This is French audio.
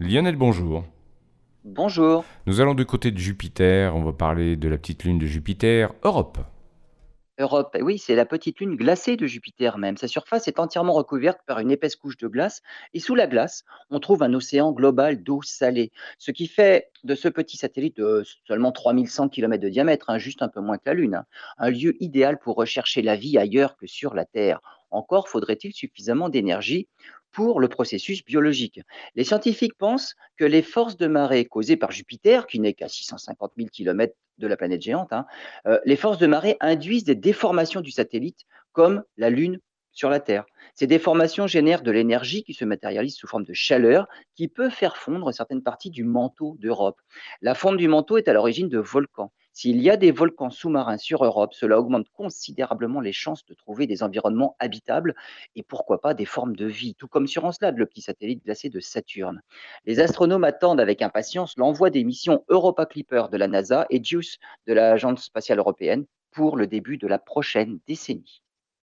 Lionel, bonjour. Bonjour. Nous allons du côté de Jupiter, on va parler de la petite lune de Jupiter, Europe. Europe, eh oui, c'est la petite lune glacée de Jupiter même. Sa surface est entièrement recouverte par une épaisse couche de glace et sous la glace, on trouve un océan global d'eau salée, ce qui fait de ce petit satellite de seulement 3100 km de diamètre, hein, juste un peu moins que la Lune, hein, un lieu idéal pour rechercher la vie ailleurs que sur la Terre. Encore faudrait-il suffisamment d'énergie pour le processus biologique. Les scientifiques pensent que les forces de marée causées par Jupiter, qui n'est qu'à 650 000 km de la planète géante, hein, euh, les forces de marée induisent des déformations du satellite, comme la Lune sur la Terre. Ces déformations génèrent de l'énergie qui se matérialise sous forme de chaleur qui peut faire fondre certaines parties du manteau d'Europe. La fonte du manteau est à l'origine de volcans. S'il y a des volcans sous-marins sur Europe, cela augmente considérablement les chances de trouver des environnements habitables et pourquoi pas des formes de vie, tout comme sur Encelade, le petit satellite glacé de Saturne. Les astronomes attendent avec impatience l'envoi des missions Europa Clipper de la NASA et JUICE de l'Agence spatiale européenne pour le début de la prochaine décennie.